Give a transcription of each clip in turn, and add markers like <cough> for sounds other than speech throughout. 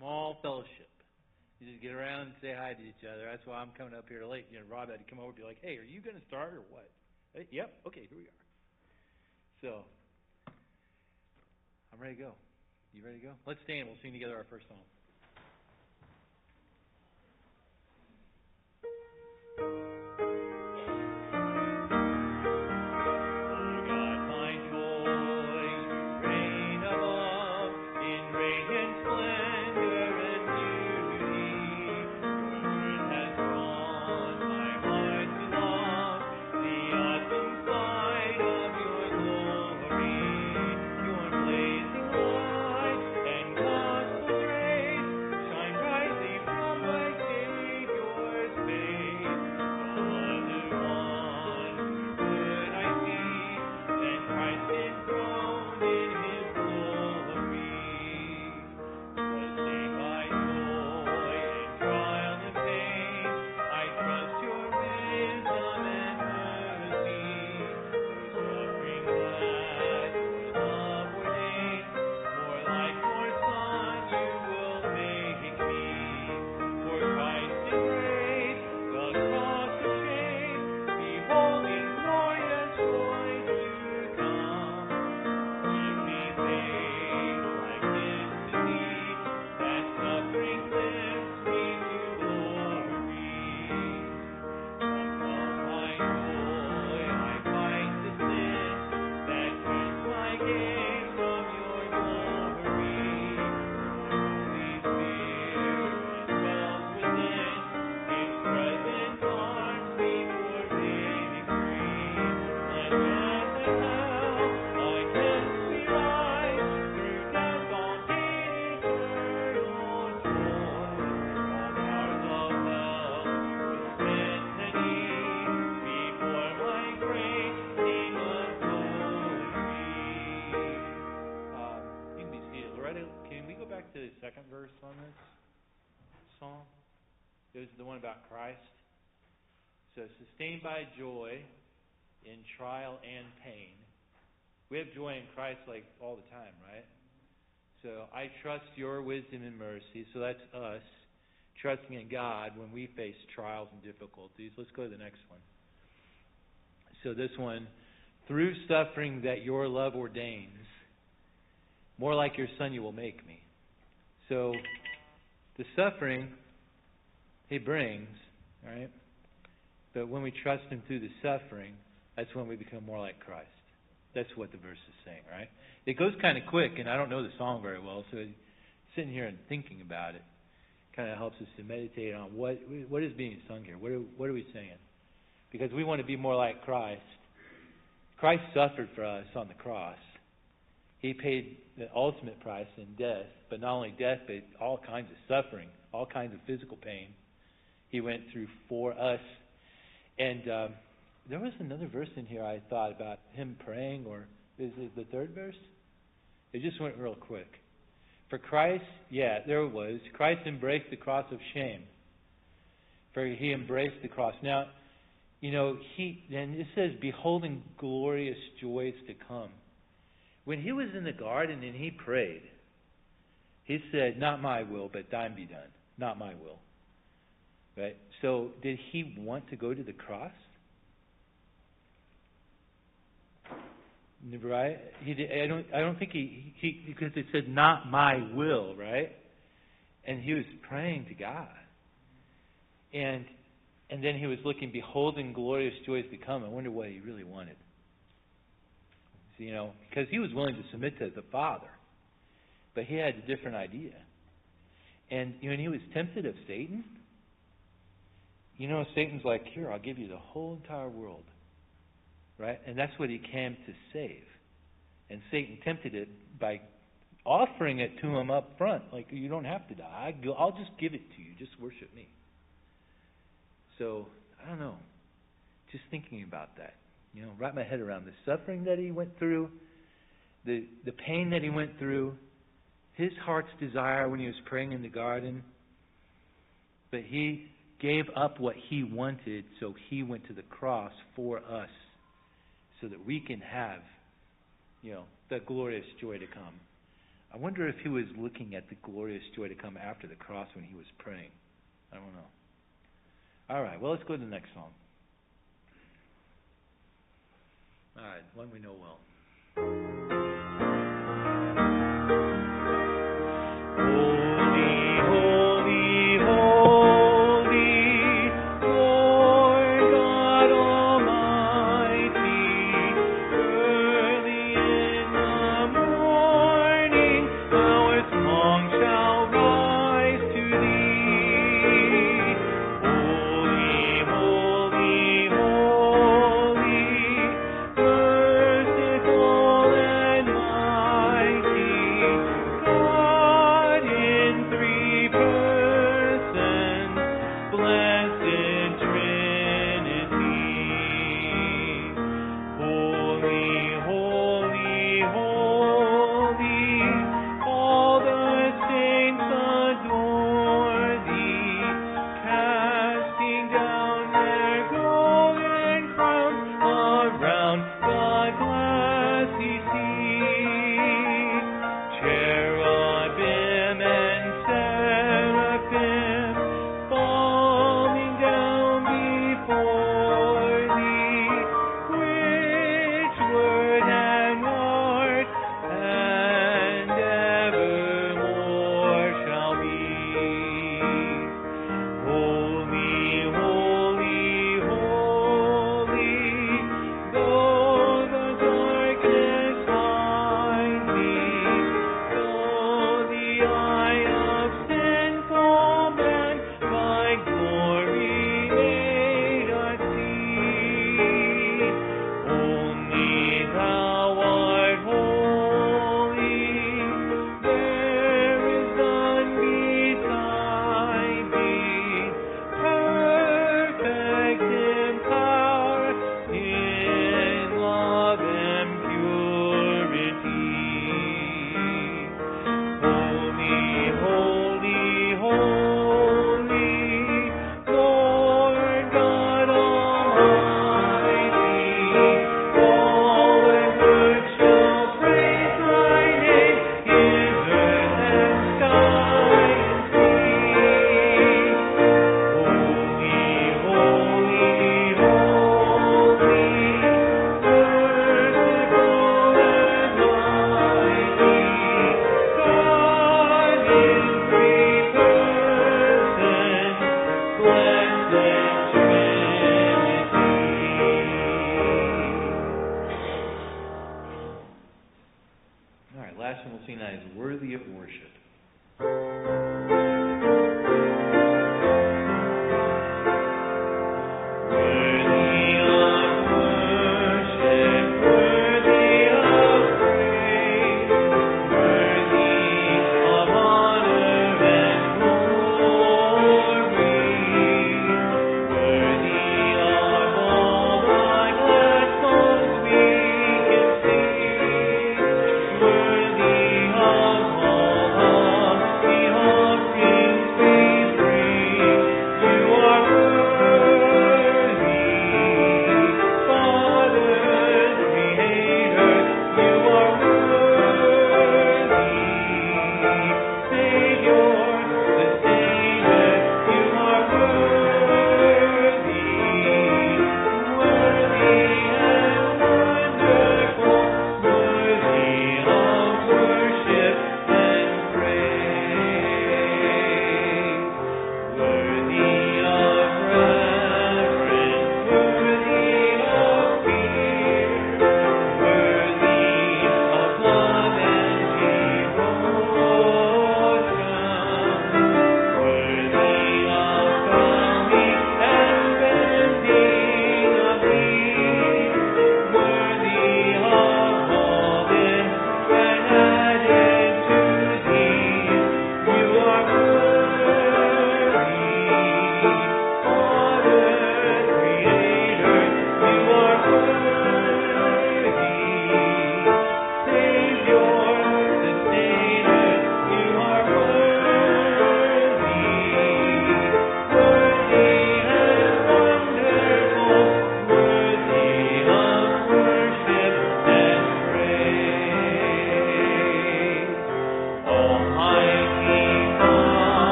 small fellowship. You just get around and say hi to each other. That's why I'm coming up here late. You know, Rob had to come over and be like, "Hey, are you going to start or what?" Hey, yep. Okay, here we are. So, I'm ready to go. You ready to go? Let's stand. We'll sing together our first song. Sustained by joy in trial and pain. We have joy in Christ like all the time, right? So I trust your wisdom and mercy. So that's us trusting in God when we face trials and difficulties. Let's go to the next one. So this one, through suffering that your love ordains, more like your son you will make me. So the suffering he brings, right? But when we trust Him through the suffering, that's when we become more like Christ. That's what the verse is saying, right? It goes kind of quick, and I don't know the song very well, so sitting here and thinking about it kind of helps us to meditate on what what is being sung here. What are, what are we saying? Because we want to be more like Christ. Christ suffered for us on the cross. He paid the ultimate price in death, but not only death, but all kinds of suffering, all kinds of physical pain. He went through for us and um, there was another verse in here I thought about him praying, or is it the third verse? It just went real quick. For Christ, yeah, there it was. Christ embraced the cross of shame. For he embraced the cross. Now, you know, he and it says, beholding glorious joys to come. When he was in the garden and he prayed, he said, Not my will, but thine be done. Not my will. Right? So, did he want to go to the cross? Right? He did, I don't. I don't think he, he because it said not my will, right? And he was praying to God, and and then he was looking, beholding glorious joys to come. I wonder what he really wanted. You know, because he was willing to submit to the Father, but he had a different idea. And you know, and he was tempted of Satan. You know, Satan's like, here, I'll give you the whole entire world. Right? And that's what he came to save. And Satan tempted it by offering it to him up front. Like, you don't have to die. I'll just give it to you. Just worship me. So, I don't know. Just thinking about that. You know, wrap my head around the suffering that he went through, the, the pain that he went through, his heart's desire when he was praying in the garden. But he gave up what he wanted, so he went to the cross for us, so that we can have, you know, the glorious joy to come. I wonder if he was looking at the glorious joy to come after the cross when he was praying. I don't know. All right, well, let's go to the next song. All right, one we know well.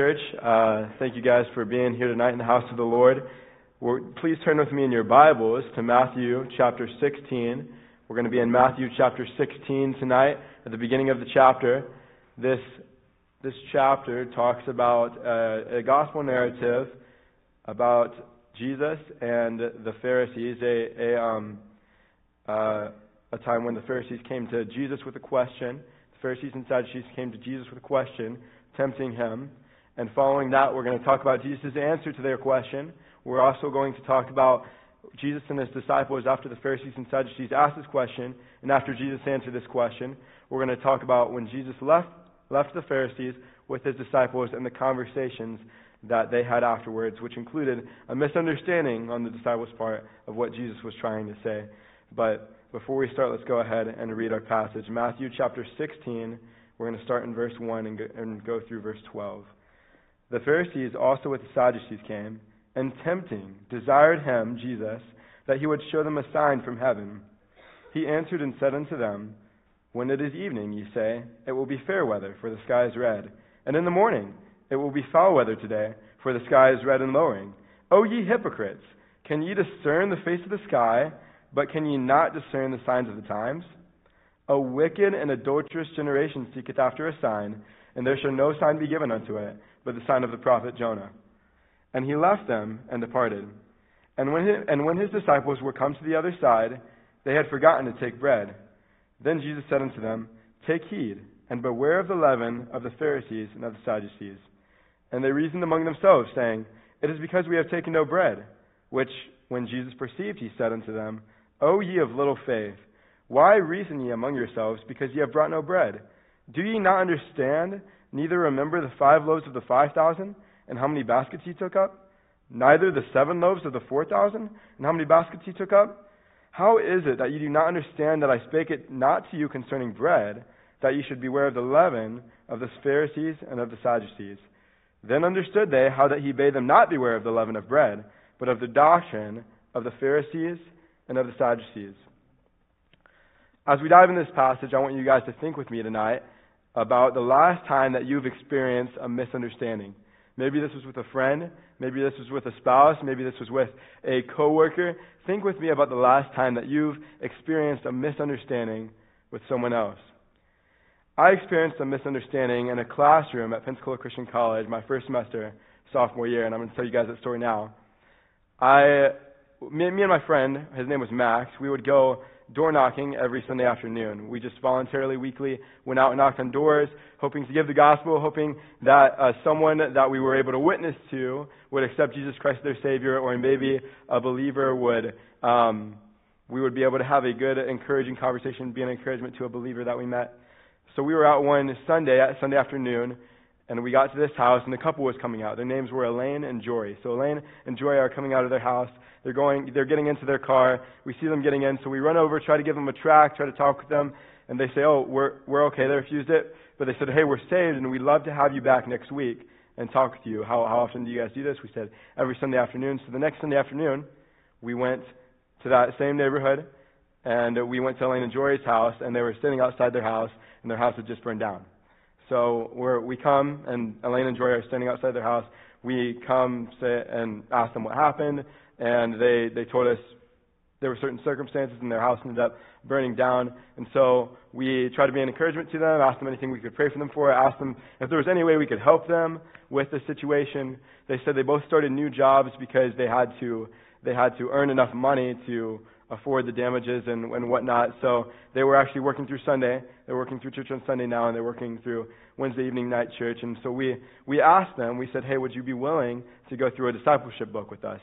Church. Uh, thank you guys for being here tonight in the house of the Lord. We're, please turn with me in your Bibles to Matthew chapter 16. We're going to be in Matthew chapter 16 tonight at the beginning of the chapter. This, this chapter talks about uh, a gospel narrative about Jesus and the Pharisees, a, a, um, uh, a time when the Pharisees came to Jesus with a question. The Pharisees and Sadducees came to Jesus with a question tempting him. And following that, we're going to talk about Jesus' answer to their question. We're also going to talk about Jesus and his disciples after the Pharisees and Sadducees asked this question, and after Jesus answered this question, we're going to talk about when Jesus left, left the Pharisees with his disciples and the conversations that they had afterwards, which included a misunderstanding on the disciples' part of what Jesus was trying to say. But before we start, let's go ahead and read our passage. Matthew chapter 16 we're going to start in verse 1 and go, and go through verse 12. The Pharisees also with the Sadducees came, and tempting, desired him, Jesus, that he would show them a sign from heaven. He answered and said unto them, When it is evening, ye say, It will be fair weather, for the sky is red. And in the morning, It will be foul weather today, for the sky is red and lowering. O ye hypocrites, can ye discern the face of the sky, but can ye not discern the signs of the times? A wicked and adulterous generation seeketh after a sign, and there shall no sign be given unto it, but the sign of the prophet Jonah. And he left them and departed. And when, his, and when his disciples were come to the other side, they had forgotten to take bread. Then Jesus said unto them, Take heed, and beware of the leaven of the Pharisees and of the Sadducees. And they reasoned among themselves, saying, It is because we have taken no bread. Which, when Jesus perceived, he said unto them, O ye of little faith, why reason ye among yourselves, because ye have brought no bread? Do ye not understand, neither remember the five loaves of the five thousand, and how many baskets ye took up? Neither the seven loaves of the four thousand, and how many baskets ye took up? How is it that ye do not understand that I spake it not to you concerning bread, that ye should beware of the leaven of the Pharisees and of the Sadducees? Then understood they how that he bade them not beware of the leaven of bread, but of the doctrine of the Pharisees and of the Sadducees. As we dive into this passage, I want you guys to think with me tonight about the last time that you've experienced a misunderstanding. Maybe this was with a friend, maybe this was with a spouse, maybe this was with a coworker. Think with me about the last time that you've experienced a misunderstanding with someone else. I experienced a misunderstanding in a classroom at Pensacola Christian College my first semester, sophomore year, and I'm going to tell you guys that story now. I, me, me and my friend, his name was Max, we would go door knocking every Sunday afternoon. We just voluntarily, weekly, went out and knocked on doors, hoping to give the gospel, hoping that uh, someone that we were able to witness to would accept Jesus Christ as their Savior, or maybe a believer would, um, we would be able to have a good, encouraging conversation, be an encouragement to a believer that we met. So we were out one Sunday, Sunday afternoon, and we got to this house, and the couple was coming out. Their names were Elaine and Jory. So Elaine and Jory are coming out of their house. They're going, they're getting into their car. We see them getting in, so we run over, try to give them a track, try to talk with them, and they say, "Oh, we're we're okay." They refused it, but they said, "Hey, we're saved, and we'd love to have you back next week and talk with you. How how often do you guys do this?" We said every Sunday afternoon. So the next Sunday afternoon, we went to that same neighborhood, and we went to Elaine and Jory's house, and they were sitting outside their house, and their house had just burned down. So we're, we come, and Elaine and Joy are standing outside their house. We come say, and ask them what happened, and they, they told us there were certain circumstances, and their house ended up burning down. And so we tried to be an encouragement to them, asked them anything we could pray for them for, asked them if there was any way we could help them with the situation. They said they both started new jobs because they had to they had to earn enough money to afford the damages and, and whatnot. So they were actually working through Sunday. They're working through church on Sunday now, and they're working through Wednesday evening night church. And so we, we asked them, we said, hey, would you be willing to go through a discipleship book with us?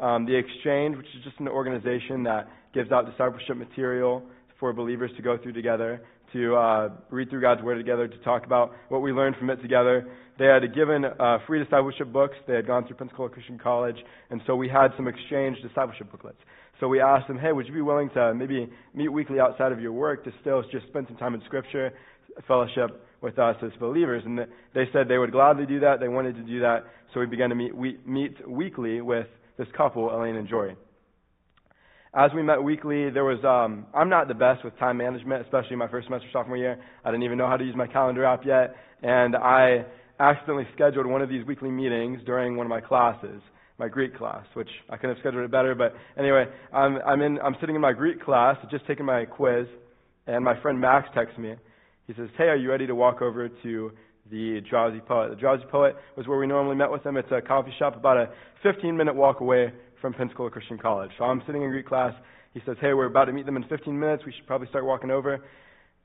Um, the Exchange, which is just an organization that gives out discipleship material for believers to go through together, to uh, read through God's Word together, to talk about what we learned from it together. They had given uh, free discipleship books. They had gone through Pensacola Christian College, and so we had some exchange discipleship booklets. So we asked them, hey, would you be willing to maybe meet weekly outside of your work to still just spend some time in Scripture, fellowship with us as believers? And they said they would gladly do that. They wanted to do that. So we began to meet, we, meet weekly with this couple, Elaine and Jory. As we met weekly, there was, um, I'm not the best with time management, especially my first semester sophomore year. I didn't even know how to use my calendar app yet. And I, accidentally scheduled one of these weekly meetings during one of my classes, my Greek class, which I could have scheduled it better, but anyway, I'm, I'm, in, I'm sitting in my Greek class, just taking my quiz, and my friend Max texts me. He says, Hey, are you ready to walk over to the Drowsy Poet? The Drowsy Poet was where we normally met with them. It's a coffee shop about a 15 minute walk away from Pensacola Christian College. So I'm sitting in Greek class. He says, Hey, we're about to meet them in 15 minutes. We should probably start walking over.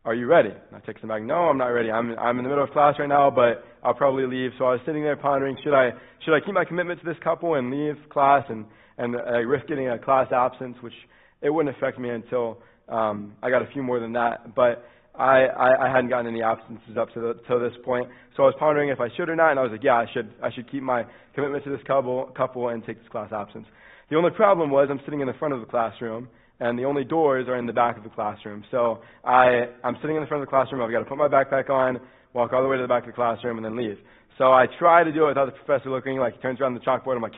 Are you ready? And I text him back, No, I'm not ready. I'm, I'm in the middle of class right now, but I'll probably leave. So I was sitting there pondering, should I, should I keep my commitment to this couple and leave class and, and uh, risk getting a class absence, which it wouldn't affect me until um, I got a few more than that. But I, I, I hadn't gotten any absences up to, the, to this point. So I was pondering if I should or not, and I was like, yeah, I should, I should keep my commitment to this couple, couple and take this class absence. The only problem was I'm sitting in the front of the classroom, and the only doors are in the back of the classroom. So I, I'm sitting in the front of the classroom, I've got to put my backpack on, walk all the way to the back of the classroom, and then leave. So I try to do it without the professor looking, like he turns around the chalkboard, I'm like,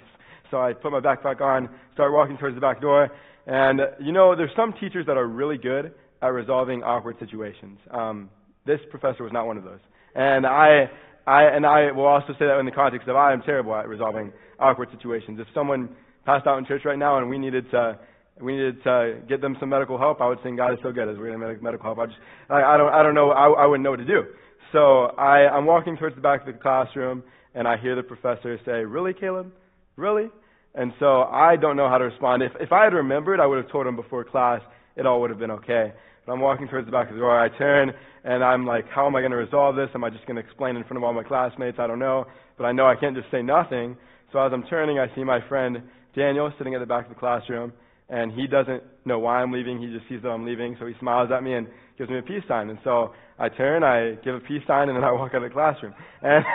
so I put my backpack on, start walking towards the back door, and you know, there's some teachers that are really good at resolving awkward situations. Um, this professor was not one of those. And I, I, and I will also say that in the context of I am terrible at resolving awkward situations. If someone passed out in church right now and we needed to, we needed to get them some medical help, I would sing God is so good as we're going to medical help. I just, I, I don't, I don't know, I, I wouldn't know what to do. So I, I'm walking towards the back of the classroom and I hear the professor say, really, Caleb? Really? And so I don't know how to respond. If, if I had remembered, I would have told him before class, it all would have been okay. But I'm walking towards the back of the door. I turn, and I'm like, how am I going to resolve this? Am I just going to explain in front of all my classmates? I don't know. But I know I can't just say nothing. So as I'm turning, I see my friend Daniel sitting at the back of the classroom, and he doesn't know why I'm leaving. He just sees that I'm leaving, so he smiles at me and gives me a peace sign. And so I turn, I give a peace sign, and then I walk out of the classroom. <laughs> And,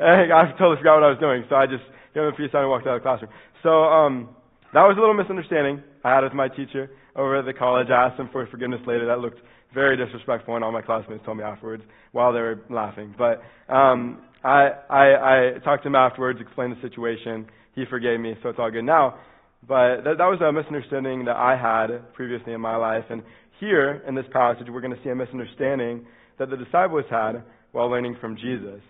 and I totally forgot what I was doing, so I just gave him a peace sign and walked out of the classroom. So um, that was a little misunderstanding I had with my teacher over at the college. I asked him for forgiveness later. That looked very disrespectful, and all my classmates told me afterwards while they were laughing. But um, I, I, I talked to him afterwards, explained the situation. He forgave me, so it's all good now. But that, that was a misunderstanding that I had previously in my life. And here in this passage, we're going to see a misunderstanding that the disciples had while learning from Jesus.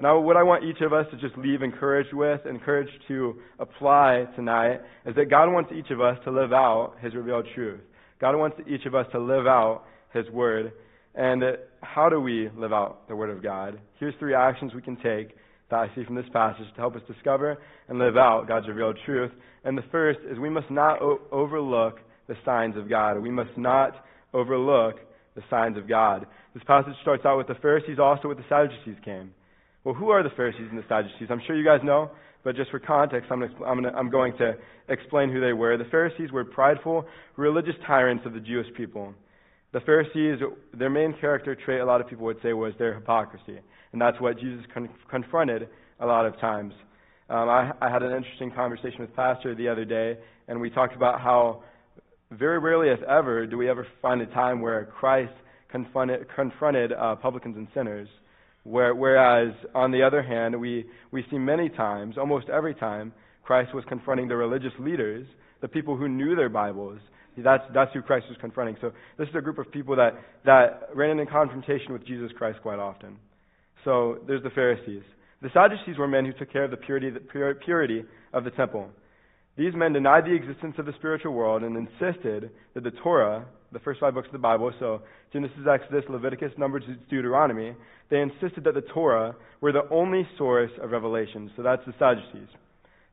Now, what I want each of us to just leave encouraged with, encouraged to apply tonight, is that God wants each of us to live out His revealed truth. God wants each of us to live out His Word. And how do we live out the Word of God? Here's three actions we can take that I see from this passage to help us discover and live out God's revealed truth. And the first is we must not o- overlook the signs of God. We must not overlook the signs of God. This passage starts out with the Pharisees, also with the Sadducees came. Well, who are the Pharisees and the Sadducees? I'm sure you guys know, but just for context, I'm, I'm, I'm going to explain who they were. The Pharisees were prideful, religious tyrants of the Jewish people. The Pharisees, their main character trait, a lot of people would say, was their hypocrisy. And that's what Jesus con- confronted a lot of times. Um, I, I had an interesting conversation with Pastor the other day, and we talked about how very rarely, if ever, do we ever find a time where Christ confronted, confronted uh, publicans and sinners. Where, whereas, on the other hand, we, we see many times, almost every time, Christ was confronting the religious leaders, the people who knew their Bibles. That's, that's who Christ was confronting. So this is a group of people that, that ran into confrontation with Jesus Christ quite often. So there's the Pharisees. The Sadducees were men who took care of the purity, the purity of the temple. These men denied the existence of the spiritual world and insisted that the Torah, the first five books of the Bible, so Genesis, Exodus, Leviticus, Numbers, Deuteronomy, they insisted that the Torah were the only source of revelation. So that's the Sadducees.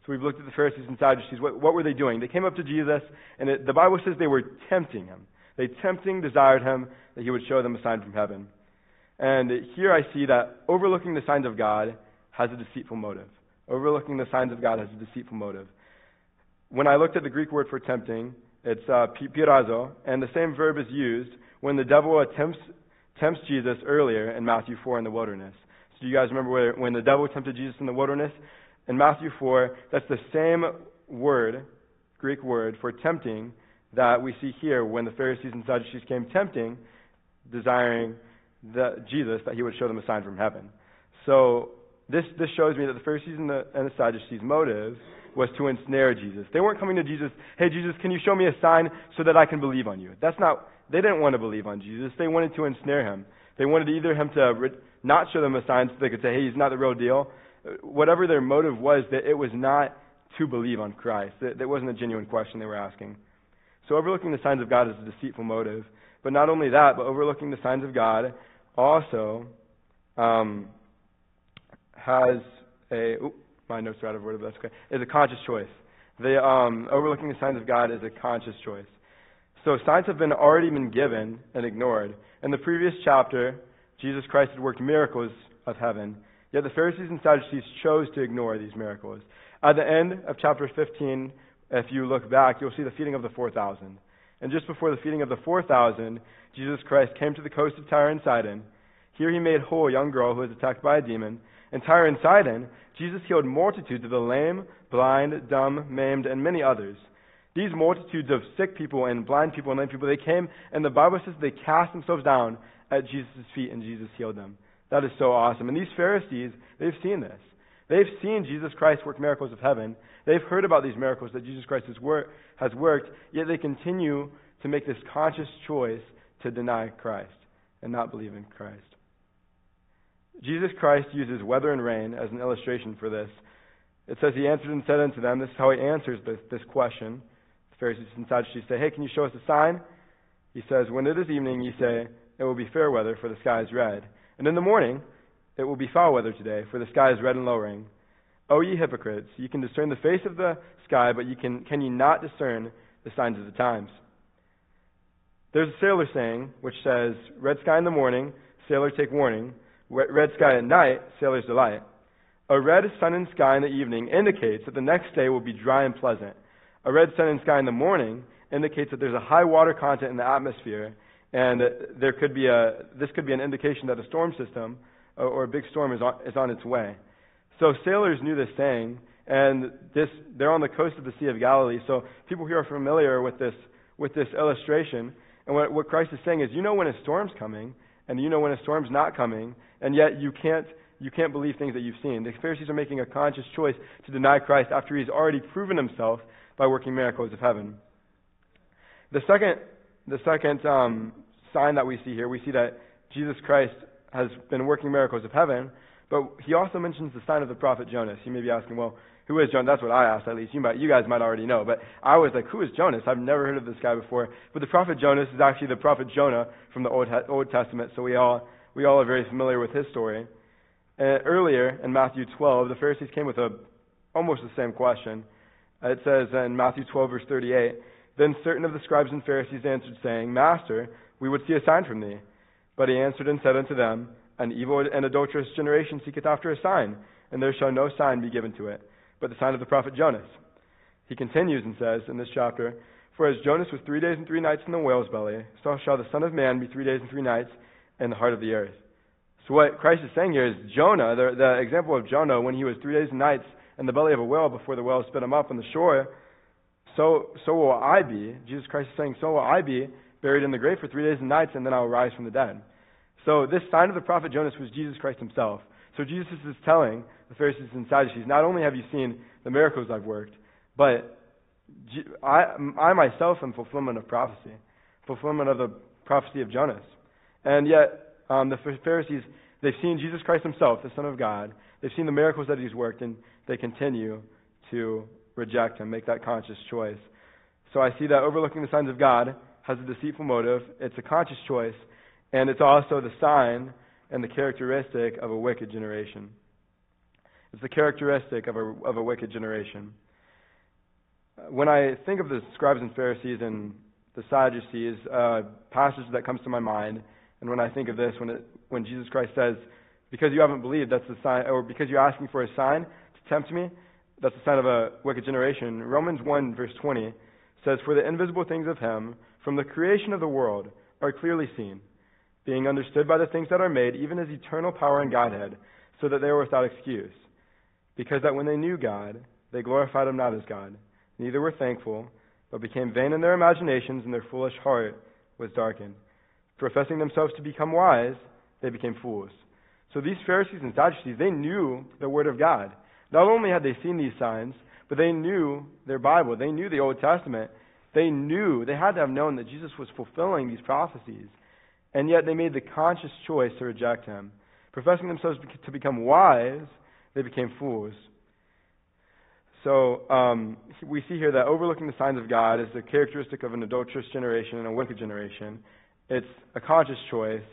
So we've looked at the Pharisees and Sadducees. What, what were they doing? They came up to Jesus, and it, the Bible says they were tempting him. They tempting desired him that he would show them a sign from heaven. And here I see that overlooking the signs of God has a deceitful motive. Overlooking the signs of God has a deceitful motive. When I looked at the Greek word for tempting, it's uh, pirazo, and the same verb is used when the devil attempts, tempts Jesus earlier in Matthew 4 in the wilderness. So do you guys remember where, when the devil tempted Jesus in the wilderness? In Matthew 4, that's the same word, Greek word, for tempting that we see here when the Pharisees and Sadducees came tempting, desiring the, Jesus that he would show them a sign from heaven. So this, this shows me that the Pharisees and the, and the Sadducees' motive was to ensnare Jesus. They weren't coming to Jesus, hey, Jesus, can you show me a sign so that I can believe on you? That's not, they didn't want to believe on Jesus. They wanted to ensnare him. They wanted either him to re- not show them a sign so they could say, hey, he's not the real deal. Whatever their motive was, that it was not to believe on Christ. That, that wasn't a genuine question they were asking. So overlooking the signs of God is a deceitful motive. But not only that, but overlooking the signs of God also um, has a my notes are out of order, but that's okay. Is a conscious choice. The um, overlooking the signs of God is a conscious choice. So signs have been already been given and ignored. In the previous chapter, Jesus Christ had worked miracles of heaven, yet the Pharisees and Sadducees chose to ignore these miracles. At the end of chapter 15, if you look back, you'll see the feeding of the 4,000. And just before the feeding of the 4,000, Jesus Christ came to the coast of Tyre and Sidon. Here he made whole a young girl who was attacked by a demon. In Tyre and Sidon, Jesus healed multitudes of the lame, blind, dumb, maimed, and many others. These multitudes of sick people and blind people and lame people, they came, and the Bible says they cast themselves down at Jesus' feet, and Jesus healed them. That is so awesome. And these Pharisees, they've seen this. They've seen Jesus Christ work miracles of heaven. They've heard about these miracles that Jesus Christ has, wor- has worked, yet they continue to make this conscious choice to deny Christ and not believe in Christ. Jesus Christ uses weather and rain as an illustration for this. It says, He answered and said unto them, This is how He answers this, this question. The Pharisees and Sadducees say, Hey, can you show us a sign? He says, When it is evening, ye say, It will be fair weather, for the sky is red. And in the morning, it will be foul weather today, for the sky is red and lowering. O ye hypocrites, you can discern the face of the sky, but ye can, can ye not discern the signs of the times? There's a sailor saying, which says, Red sky in the morning, sailor take warning. Red sky at night, sailor's delight. A red sun and sky in the evening indicates that the next day will be dry and pleasant. A red sun and sky in the morning indicates that there's a high water content in the atmosphere, and there could be a, this could be an indication that a storm system or, or a big storm is on, is on its way. So sailors knew this saying, and this, they're on the coast of the Sea of Galilee, so people here are familiar with this, with this illustration. And what, what Christ is saying is, you know when a storm's coming, and you know when a storm's not coming, and yet you can't, you can't believe things that you've seen. The Pharisees are making a conscious choice to deny Christ after he's already proven himself by working miracles of heaven. The second, the second um, sign that we see here, we see that Jesus Christ has been working miracles of heaven, but he also mentions the sign of the prophet Jonas. You may be asking, well, who is Jonas? That's what I asked, at least. You, might, you guys might already know. But I was like, who is Jonas? I've never heard of this guy before. But the prophet Jonas is actually the prophet Jonah from the Old, Old Testament, so we all, we all are very familiar with his story. And earlier in Matthew 12, the Pharisees came with a, almost the same question. It says in Matthew 12, verse 38, Then certain of the scribes and Pharisees answered, saying, Master, we would see a sign from thee. But he answered and said unto them, An evil and adulterous generation seeketh after a sign, and there shall no sign be given to it, but the sign of the prophet Jonas. He continues and says in this chapter, For as Jonas was three days and three nights in the whale's belly, so shall the Son of Man be three days and three nights in the heart of the earth. So what Christ is saying here is Jonah, the, the example of Jonah, when he was three days and nights in the belly of a whale before the whale spit him up on the shore, so, so will I be. Jesus Christ is saying, so will I be buried in the grave for three days and nights, and then I will rise from the dead. So this sign of the prophet Jonas was Jesus Christ himself. So Jesus is telling the Pharisees and Sadducees, not only have you seen the miracles I've worked, but I, I myself am fulfillment of prophecy, fulfillment of the prophecy of Jonas. And yet, um, the Pharisees, they've seen Jesus Christ himself, the Son of God. They've seen the miracles that he's worked, and they continue to reject him, make that conscious choice. So I see that overlooking the signs of God has a deceitful motive. It's a conscious choice, and it's also the sign and the characteristic of a wicked generation. It's the characteristic of a, of a wicked generation. When I think of the scribes and Pharisees and the Sadducees, uh, a passage that comes to my mind and when I think of this, when, it, when Jesus Christ says, because you haven't believed, that's the sign, or because you're asking for a sign to tempt me, that's the sign of a wicked generation. Romans 1, verse 20 says, For the invisible things of him, from the creation of the world, are clearly seen, being understood by the things that are made, even his eternal power and Godhead, so that they were without excuse. Because that when they knew God, they glorified him not as God, neither were thankful, but became vain in their imaginations, and their foolish heart was darkened professing themselves to become wise, they became fools. So these Pharisees and Sadducees, they knew the Word of God. Not only had they seen these signs, but they knew their Bible. They knew the Old Testament. They knew, they had to have known that Jesus was fulfilling these prophecies. And yet they made the conscious choice to reject him. Professing themselves to become wise, they became fools. So um, we see here that overlooking the signs of God is a characteristic of an adulterous generation and a wicked generation. It's a conscious choice,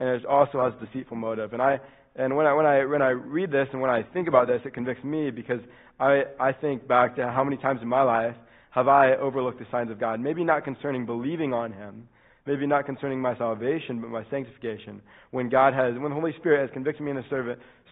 and it also has a deceitful motive. And I and when I when I when I read this and when I think about this, it convicts me because I I think back to how many times in my life have I overlooked the signs of God? Maybe not concerning believing on Him, maybe not concerning my salvation, but my sanctification. When God has, when the Holy Spirit has convicted me in the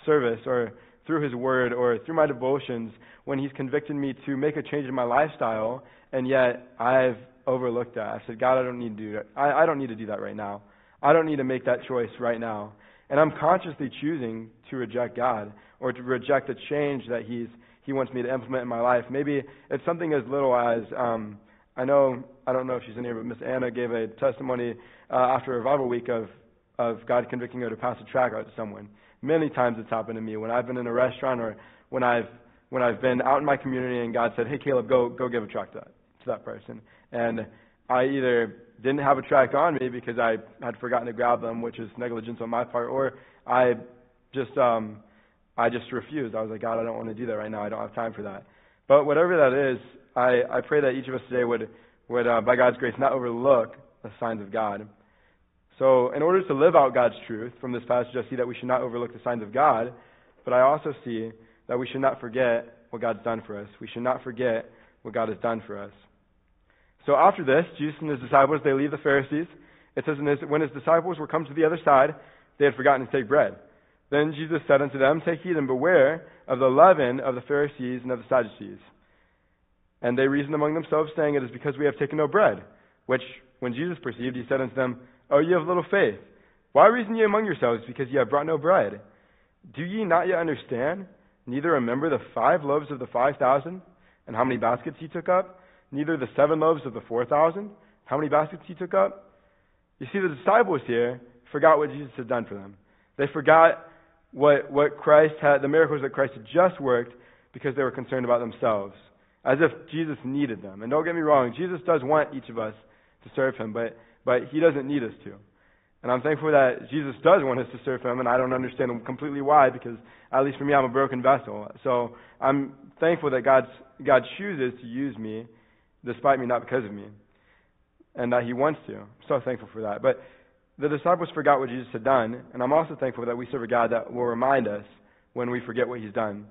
service, or through His Word, or through my devotions, when He's convicted me to make a change in my lifestyle, and yet I've overlooked that. I said, God, I don't need to do that. I, I don't need to do that right now. I don't need to make that choice right now. And I'm consciously choosing to reject God or to reject the change that He's He wants me to implement in my life. Maybe it's something as little as um, I know I don't know if she's in here, but Miss Anna gave a testimony uh, after Revival Week of of God convicting her to pass a tract out to someone. Many times it's happened to me when I've been in a restaurant or when I've when I've been out in my community and God said, "Hey Caleb, go go give a tract to that to that person," and I either didn't have a tract on me because I had forgotten to grab them, which is negligence on my part, or I just um, I just refused. I was like, God, I don't want to do that right now. I don't have time for that. But whatever that is, I, I pray that each of us today would would uh, by God's grace not overlook the signs of God. So, in order to live out God's truth from this passage, I see that we should not overlook the signs of God, but I also see that we should not forget what God's done for us. We should not forget what God has done for us. So after this, Jesus and his disciples, they leave the Pharisees. It says, when his disciples were come to the other side, they had forgotten to take bread. Then Jesus said unto them, Take heed and beware of the leaven of the Pharisees and of the Sadducees. And they reasoned among themselves, saying, It is because we have taken no bread. Which, when Jesus perceived, he said unto them, O ye of little faith, why reason ye among yourselves, because ye have brought no bread? Do ye not yet understand? Neither remember the five loaves of the five thousand, and how many baskets he took up? neither the seven loaves of the four thousand, how many baskets he took up. You see, the disciples here forgot what Jesus had done for them. They forgot what, what Christ had, the miracles that Christ had just worked because they were concerned about themselves, as if Jesus needed them. And don't get me wrong, Jesus does want each of us to serve him, but, but he doesn't need us to. And I'm thankful that Jesus does want us to serve him, and I don't understand completely why, because at least for me, I'm a broken vessel. So I'm thankful that God's, God chooses to use me despite me, not because of me. And that he wants to. I'm so thankful for that. But the disciples forgot what Jesus had done, and I'm also thankful that we serve a God that will remind us when we forget what he's done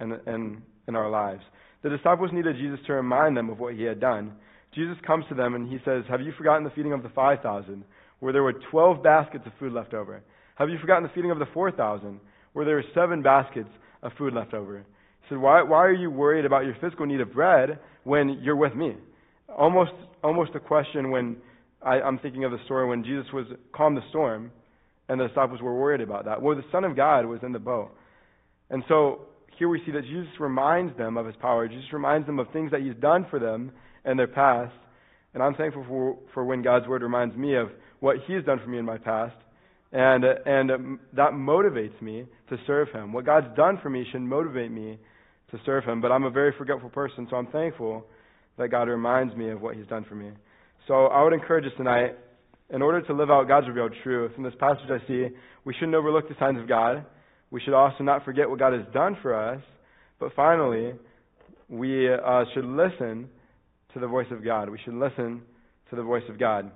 in, in, in our lives. The disciples needed Jesus to remind them of what he had done. Jesus comes to them and he says, Have you forgotten the feeding of the 5,000, where there were 12 baskets of food left over? Have you forgotten the feeding of the 4,000, where there were seven baskets of food left over? He said, why, why are you worried about your physical need of bread when you're with me. Almost, almost a question when I, I'm thinking of the story when Jesus was calmed the storm, and the disciples were worried about that. Well, the Son of God was in the boat, and so here we see that Jesus reminds them of His power. Jesus reminds them of things that He's done for them in their past, and I'm thankful for for when God's Word reminds me of what He's done for me in my past, and and that motivates me to serve Him. What God's done for me should motivate me to serve Him. But I'm a very forgetful person, so I'm thankful that God reminds me of what He's done for me. So I would encourage us tonight, in order to live out God's revealed truth, in this passage I see, we shouldn't overlook the signs of God. We should also not forget what God has done for us. But finally, we uh, should listen to the voice of God. We should listen to the voice of God.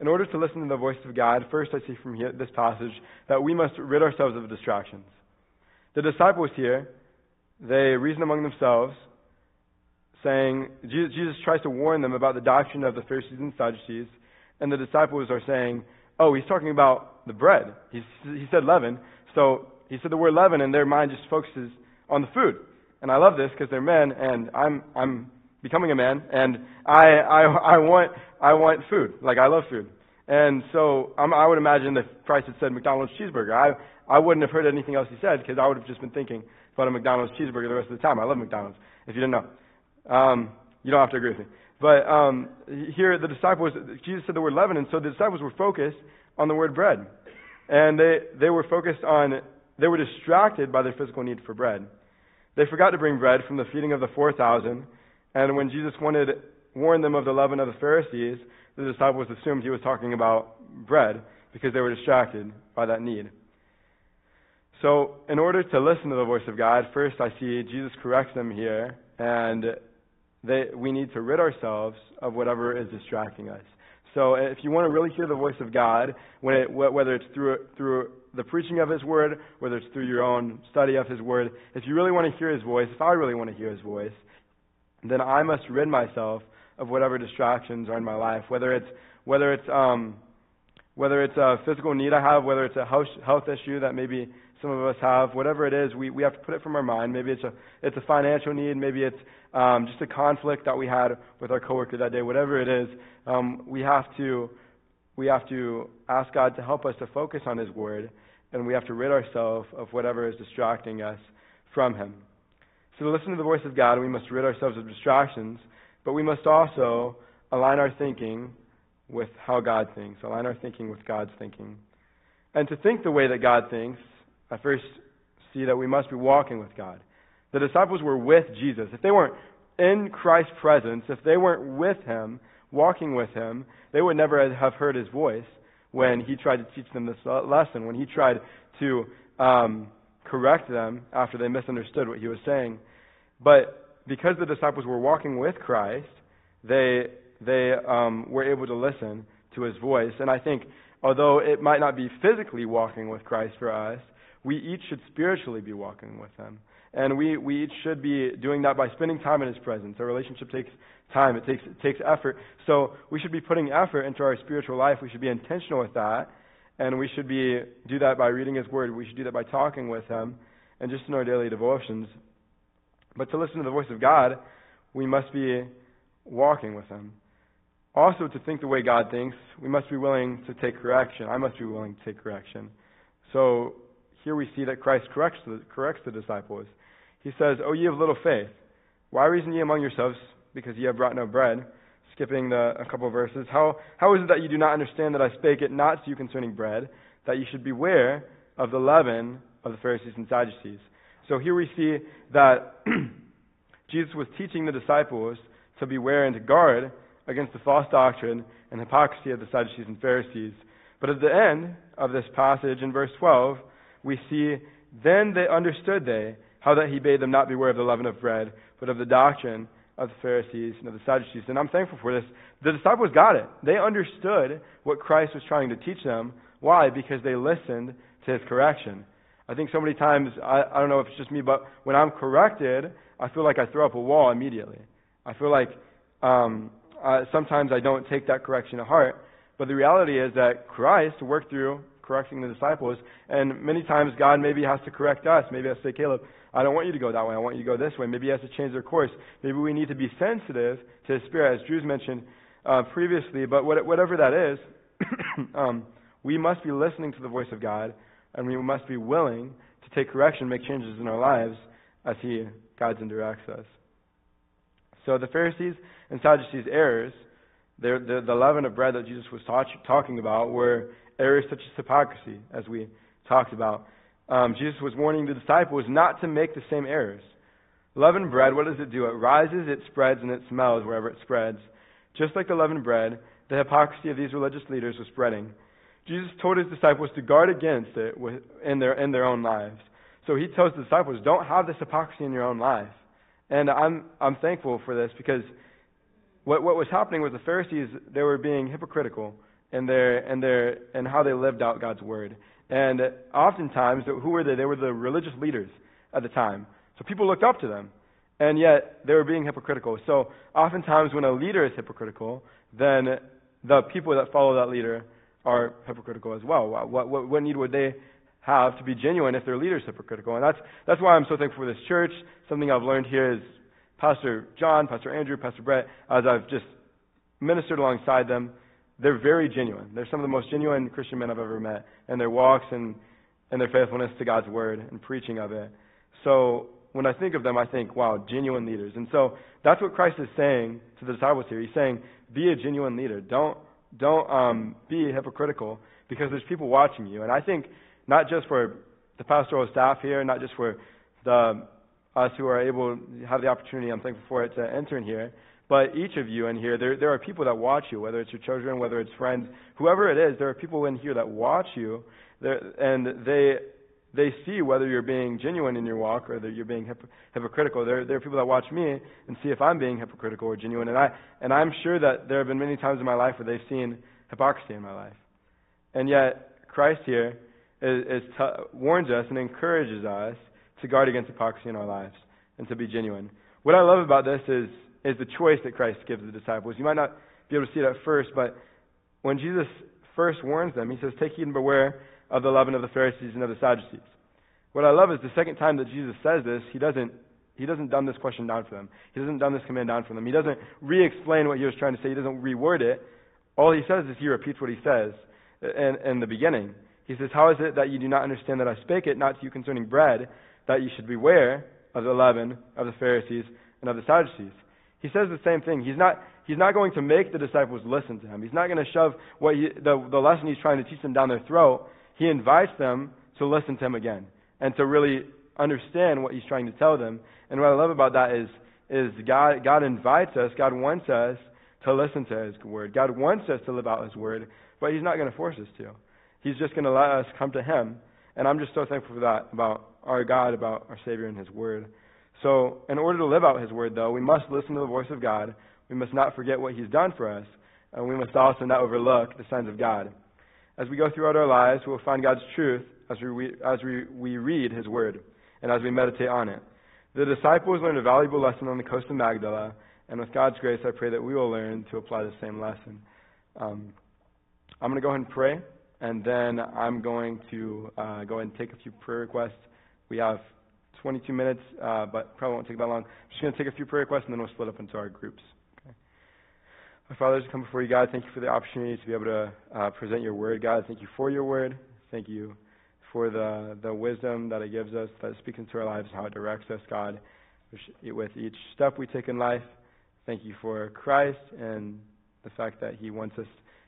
In order to listen to the voice of God, first I see from here, this passage that we must rid ourselves of distractions. The disciples here, they reason among themselves, saying, Jesus tries to warn them about the doctrine of the Pharisees and Sadducees, and the disciples are saying, oh, he's talking about the bread. He's, he said leaven, so he said the word leaven, and their mind just focuses on the food. And I love this because they're men, and I'm, I'm becoming a man, and I, I, I, want, I want food. Like, I love food. And so I'm, I would imagine if Christ had said McDonald's cheeseburger, I, I wouldn't have heard anything else he said because I would have just been thinking about a McDonald's cheeseburger the rest of the time. I love McDonald's, if you didn't know. Um, you don't have to agree with me. But um, here, the disciples, Jesus said the word leaven, and so the disciples were focused on the word bread. And they, they were focused on, they were distracted by their physical need for bread. They forgot to bring bread from the feeding of the 4,000. And when Jesus wanted, warned them of the leaven of the Pharisees, the disciples assumed he was talking about bread because they were distracted by that need. So, in order to listen to the voice of God, first I see Jesus corrects them here, and they, we need to rid ourselves of whatever is distracting us. So, if you want to really hear the voice of God, it, whether it's through, through the preaching of His Word, whether it's through your own study of His Word, if you really want to hear His voice, if I really want to hear His voice, then I must rid myself of whatever distractions are in my life, whether it's whether it's um, whether it's a physical need I have, whether it's a health, health issue that maybe some of us have, whatever it is, we, we have to put it from our mind. Maybe it's a it's a financial need, maybe it's um, just a conflict that we had with our coworker that day. Whatever it is, um, we have to we have to ask God to help us to focus on His Word, and we have to rid ourselves of whatever is distracting us from Him. So to listen to the voice of God, we must rid ourselves of distractions, but we must also align our thinking with how God thinks, align our thinking with God's thinking. And to think the way that God thinks, I first see that we must be walking with God. The disciples were with Jesus. If they weren't in Christ's presence, if they weren't with Him, walking with Him, they would never have heard His voice when He tried to teach them this lesson, when He tried to um, correct them after they misunderstood what He was saying. But because the disciples were walking with Christ, they, they um, were able to listen to his voice. And I think, although it might not be physically walking with Christ for us, we each should spiritually be walking with him. And we, we each should be doing that by spending time in his presence. Our relationship takes time, it takes, it takes effort. So we should be putting effort into our spiritual life. We should be intentional with that. And we should be do that by reading his word. We should do that by talking with him and just in our daily devotions. But to listen to the voice of God, we must be walking with Him. Also, to think the way God thinks, we must be willing to take correction. I must be willing to take correction. So here we see that Christ corrects the, corrects the disciples. He says, O ye of little faith, why reason ye among yourselves, because ye have brought no bread? Skipping the, a couple of verses. How, how is it that you do not understand that I spake it not to you concerning bread, that you should beware of the leaven of the Pharisees and Sadducees? So here we see that <clears throat> Jesus was teaching the disciples to beware and to guard against the false doctrine and hypocrisy of the Sadducees and Pharisees. But at the end of this passage in verse 12, we see, Then they understood they how that he bade them not beware of the leaven of bread, but of the doctrine of the Pharisees and of the Sadducees. And I'm thankful for this. The disciples got it. They understood what Christ was trying to teach them. Why? Because they listened to his correction. I think so many times, I, I don't know if it's just me, but when I'm corrected, I feel like I throw up a wall immediately. I feel like um, uh, sometimes I don't take that correction to heart. But the reality is that Christ worked through correcting the disciples, and many times God maybe has to correct us. Maybe I say, Caleb, I don't want you to go that way. I want you to go this way. Maybe he has to change their course. Maybe we need to be sensitive to His Spirit, as Drew's mentioned uh, previously. But what, whatever that is, <coughs> um, we must be listening to the voice of God and we must be willing to take correction, make changes in our lives as He guides and directs us. So the Pharisees and Sadducees' errors, the, the leaven of bread that Jesus was talk, talking about, were errors such as hypocrisy, as we talked about. Um, Jesus was warning the disciples not to make the same errors. Leavened bread, what does it do? It rises, it spreads, and it smells wherever it spreads. Just like the leavened bread, the hypocrisy of these religious leaders was spreading. Jesus told his disciples to guard against it in their, in their own lives. So he tells the disciples, don't have this hypocrisy in your own life. And I'm, I'm thankful for this because what, what was happening with the Pharisees, they were being hypocritical in, their, and their, and how they lived out God's word. And oftentimes, who were they? They were the religious leaders at the time. So people looked up to them. And yet, they were being hypocritical. So oftentimes, when a leader is hypocritical, then the people that follow that leader are hypocritical as well. What, what, what need would they have to be genuine if their leader is hypocritical? And that's, that's why I'm so thankful for this church. Something I've learned here is Pastor John, Pastor Andrew, Pastor Brett, as I've just ministered alongside them, they're very genuine. They're some of the most genuine Christian men I've ever met in their walks and, and their faithfulness to God's word and preaching of it. So when I think of them, I think, wow, genuine leaders. And so that's what Christ is saying to the disciples here. He's saying, be a genuine leader. Don't don't um, be hypocritical because there's people watching you. And I think not just for the pastoral staff here, not just for the us who are able to have the opportunity, I'm thankful for it, to enter in here, But each of you in here, there, there are people that watch you, whether it's your children, whether it's friends, whoever it is, there are people in here that watch you, and they, they see whether you're being genuine in your walk or that you're being hip, hypocritical. There, there are people that watch me and see if I'm being hypocritical or genuine. And, I, and I'm sure that there have been many times in my life where they've seen hypocrisy in my life. And yet, Christ here is, is t- warns us and encourages us to guard against hypocrisy in our lives and to be genuine. What I love about this is is the choice that Christ gives the disciples. You might not be able to see it at first, but when Jesus first warns them, he says, Take heed and beware of the leaven of the Pharisees and of the Sadducees. What I love is the second time that Jesus says this, he doesn't he doesn't dumb this question down for them. He doesn't dumb this command down for them. He doesn't re-explain what he was trying to say. He doesn't reword it. All he says is he repeats what he says in, in the beginning. He says, How is it that you do not understand that I spake it, not to you concerning bread, that you should beware of the leaven of the Pharisees and of the Sadducees? He says the same thing. He's not, he's not going to make the disciples listen to him. He's not going to shove what he, the, the lesson he's trying to teach them down their throat. He invites them to listen to him again and to really understand what he's trying to tell them. And what I love about that is, is God, God invites us, God wants us to listen to his word. God wants us to live out his word, but he's not going to force us to. He's just going to let us come to him. And I'm just so thankful for that about our God, about our Savior and his word. So, in order to live out His word, though, we must listen to the voice of God. We must not forget what He's done for us. And we must also not overlook the signs of God. As we go throughout our lives, we'll find God's truth as we, as we, we read His word and as we meditate on it. The disciples learned a valuable lesson on the coast of Magdala, and with God's grace, I pray that we will learn to apply the same lesson. Um, I'm going to go ahead and pray, and then I'm going to uh, go ahead and take a few prayer requests. We have 22 minutes, uh, but probably won't take that long. I'm just going to take a few prayer requests and then we'll split up into our groups. Okay. Our Father, as come before you, God, thank you for the opportunity to be able to uh, present your word, God. Thank you for your word. Thank you for the, the wisdom that it gives us, that speaks into our lives, how it directs us, God, with each step we take in life. Thank you for Christ and the fact that He wants us.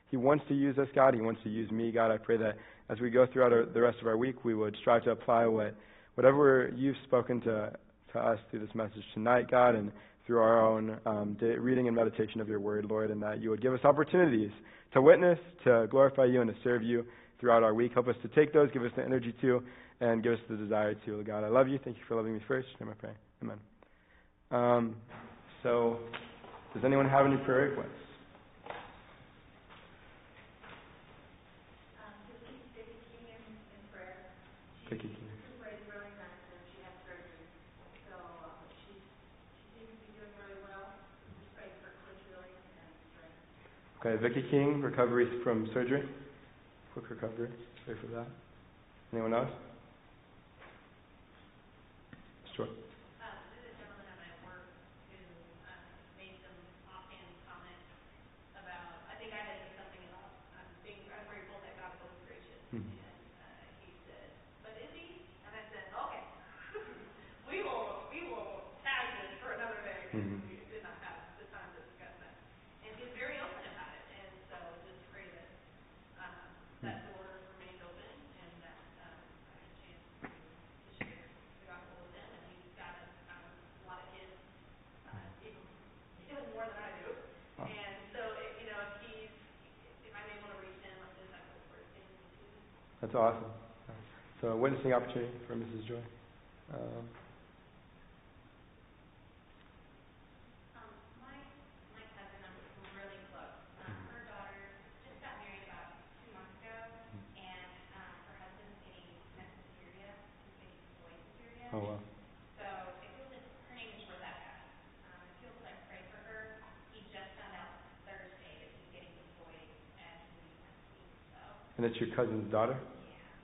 He wants to use us, God. He wants to use me, God. I pray that as we go throughout our, the rest of our week, we would strive to apply what whatever you've spoken to, to us through this message tonight, God, and through our own um, reading and meditation of your word, Lord, and that you would give us opportunities to witness, to glorify you, and to serve you throughout our week. Help us to take those, give us the energy to, and give us the desire to. God, I love you. Thank you for loving me first. In I pray. Amen. Um, so, does anyone have any prayer requests? Vicky King. Okay, Vicky King, recovery from surgery. Quick recovery. Pray for that. Anyone else? Sure. That's awesome. So, a witnessing opportunity for Mrs. Joy. Um, Oh wow. So it feels like her name is Rebecca. Um, it feels like pray for her. He just found out Thursday that he's getting deployed and he's next week. So It's your cousin's daughter?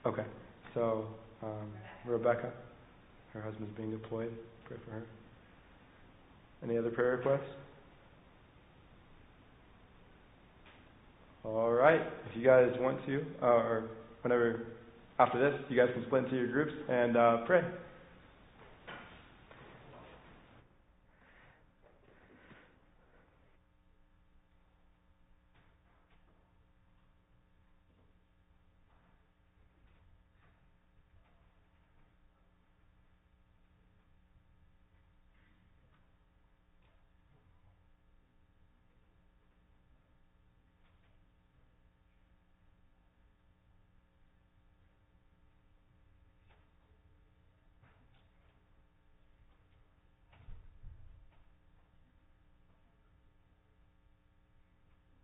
yeah. Okay. So, um, Rebecca, her husband's being deployed. Pray for her. Any other prayer requests? All right. If you guys want to, uh, or whenever after this, you guys can split into your groups and uh, pray.